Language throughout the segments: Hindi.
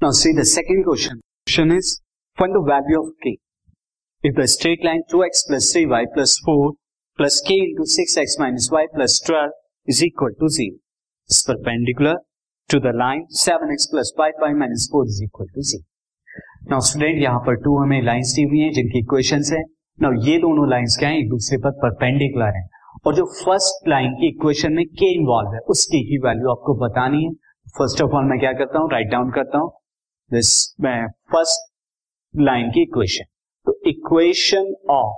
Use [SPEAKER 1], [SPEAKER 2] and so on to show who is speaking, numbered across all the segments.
[SPEAKER 1] Now see the second question. Question is find the value of k. If the straight line 2x plus 3y plus 4 plus k into 6x minus y plus 12 is equal to 0 is perpendicular to the line 7x plus 5y minus 4 is equal to 0. Now student यहाँ पर टू हमें लाइंस दी हुई हैं जिनकी इक्वेशंस है नाउ ये दोनों लाइंस क्या है एक दूसरे पर परपेंडिकुलर हैं और जो फ़र्स्ट लाइन की इक्वेशन में के इन्वॉल्व है उस के की वैल्यू आपको बतानी है फ़र्स्ट ऑफ़ ऑल मैं क्या करता हूँ राइट डाउन करता हूँ दिस फ़र्स्ट लाइन की इक्वेशन तो equation of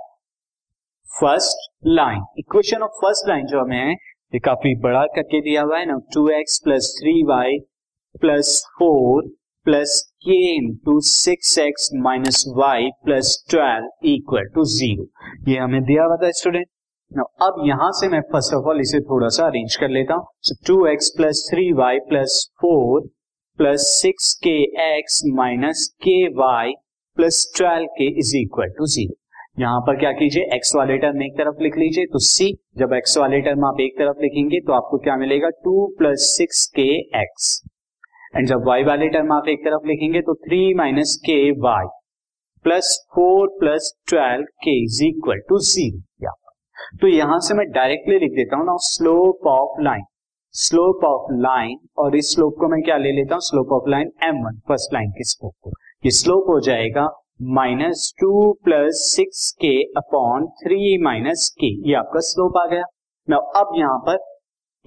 [SPEAKER 1] first line equation of first line जो हमें है ये काफ़ी बड़ा करके दिया हुआ है ना two x plus three y plus four plus k into six x minus y plus twelve equal to zero ये हमें दिया हुआ था स्टूडेंट अब यहाँ से मैं फ़र्स्ट ऑफ़ ऑल इसे थोड़ा सा अरेंज कर लेता हूँ. Two x plus three y plus four plus six k x minus k y plus twelve k is equal to zero यहाँ पर क्या कीजिए एक्स वाले टर्म एक तरफ़ लिख लीजिए तो सी जब एक्स वाले टर्म आप एक तरफ़ लिखेंगे तो आपको क्या मिलेगा two plus six k x and जब वाई वाले टर्म आप एक तरफ़ लिखेंगे तो three minus k y plus four plus twelve k is equal to zero तो यहाँ से मैं डायरेक्टली लिख देता हूँ ना slope of line slope of line और इस स्लोप को मैं क्या ले लेता हूँ? Slope of line m one first line के स्लोप को। ये स्लोप हो जाएगा minus two plus six k upon three minus k ये आपका स्लोप आ गया। ना अब यहाँ पर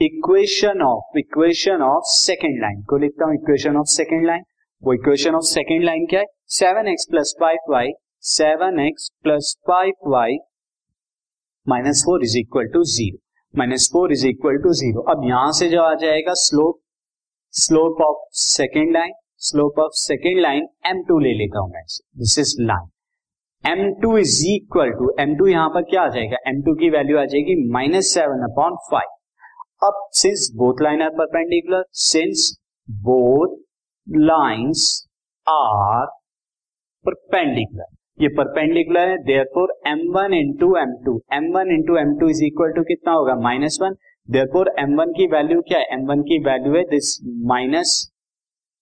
[SPEAKER 1] equation of equation of second line को लिखता हूँ। इक्वेशन ऑफ़ सेकेंड लाइन वो इक्वेशन ऑफ़ सेकेंड लाइन क्या है? Seven x plus five y seven x plus five y minus four is equal to zero minus four is equal to zero. अब यहाँ से जो आ जाएगा, slope slope of second line, slope of second line m two ले लेता हूँ मैं this is line m two is equal to m two यहाँ पर क्या आ जाएगा? एम टू की वैल्यू आ जाएगी माइनस सेवन अपॉन फाइव अब since both line are perpendicular since both lines are perpendicular ये परपेंडिकुलर है therefore m one into m two m one into m two is equal to कितना होगा? Minus one therefore m one की वैल्यू क्या है? एम वन की वैल्यू है this minus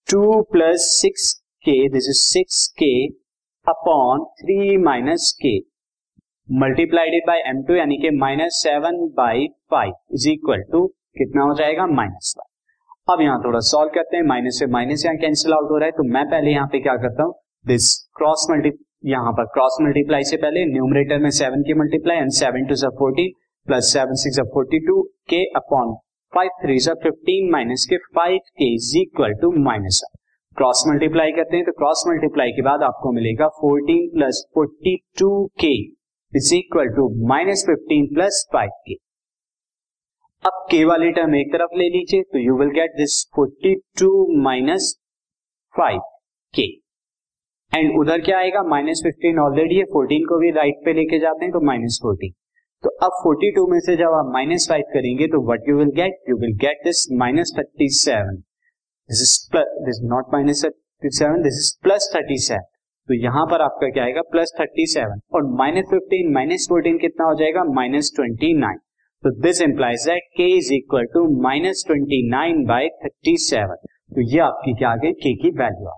[SPEAKER 1] two plus six k this is six k upon three minus k multiplied by m two यानी कि minus seven by five is equal to कितना हो जाएगा? माइनस वन अब यहाँ थोड़ा सॉल्व करते हैं। माइनस से माइनस यहाँ कैंसिल आउट हो रहा है। तो मैं पहले यहाँ पे क्या करता हूँ? दिस क्रॉस मल्टी यहाँ पर क्रॉस मल्टीप्लाई से पहले न्यूमरेटर में सेवन की multiply and seven two fourteen plus seven six forty two k upon five three fifteen minus k five k is equal to minus cross multiply करते हैं तो क्रॉस मल्टीप्लाई के बाद आपको मिलेगा fourteen plus forty two k is equal to minus fifteen plus five k अब के वाले टर्म एक तरफ़ ले लीजिए तो you will get this forty two minus five k and उधर क्या आएगा? माइनस फिफ्टीन ऑलरेडी है फोर्टीन को भी राइट पे लेके जाते हैं तो माइनस फोर्टीन तो अब फोर्टी टू में से जब आप माइनस फाइव करेंगे तो what you will get you will get this minus thirty seven this is this not minus thirty seven this is plus thirty seven तो यहाँ पर आपका क्या आएगा? प्लस थर्टी सेवन और माइनस फिफ्टीन माइनस फोर्टीन कितना हो जाएगा? माइनस ट्वेंटी नाइन तो this implies that k is equal to minus twenty nine by thirty seven तो ये आपकी क्या आ गई? के की वैल्यू आ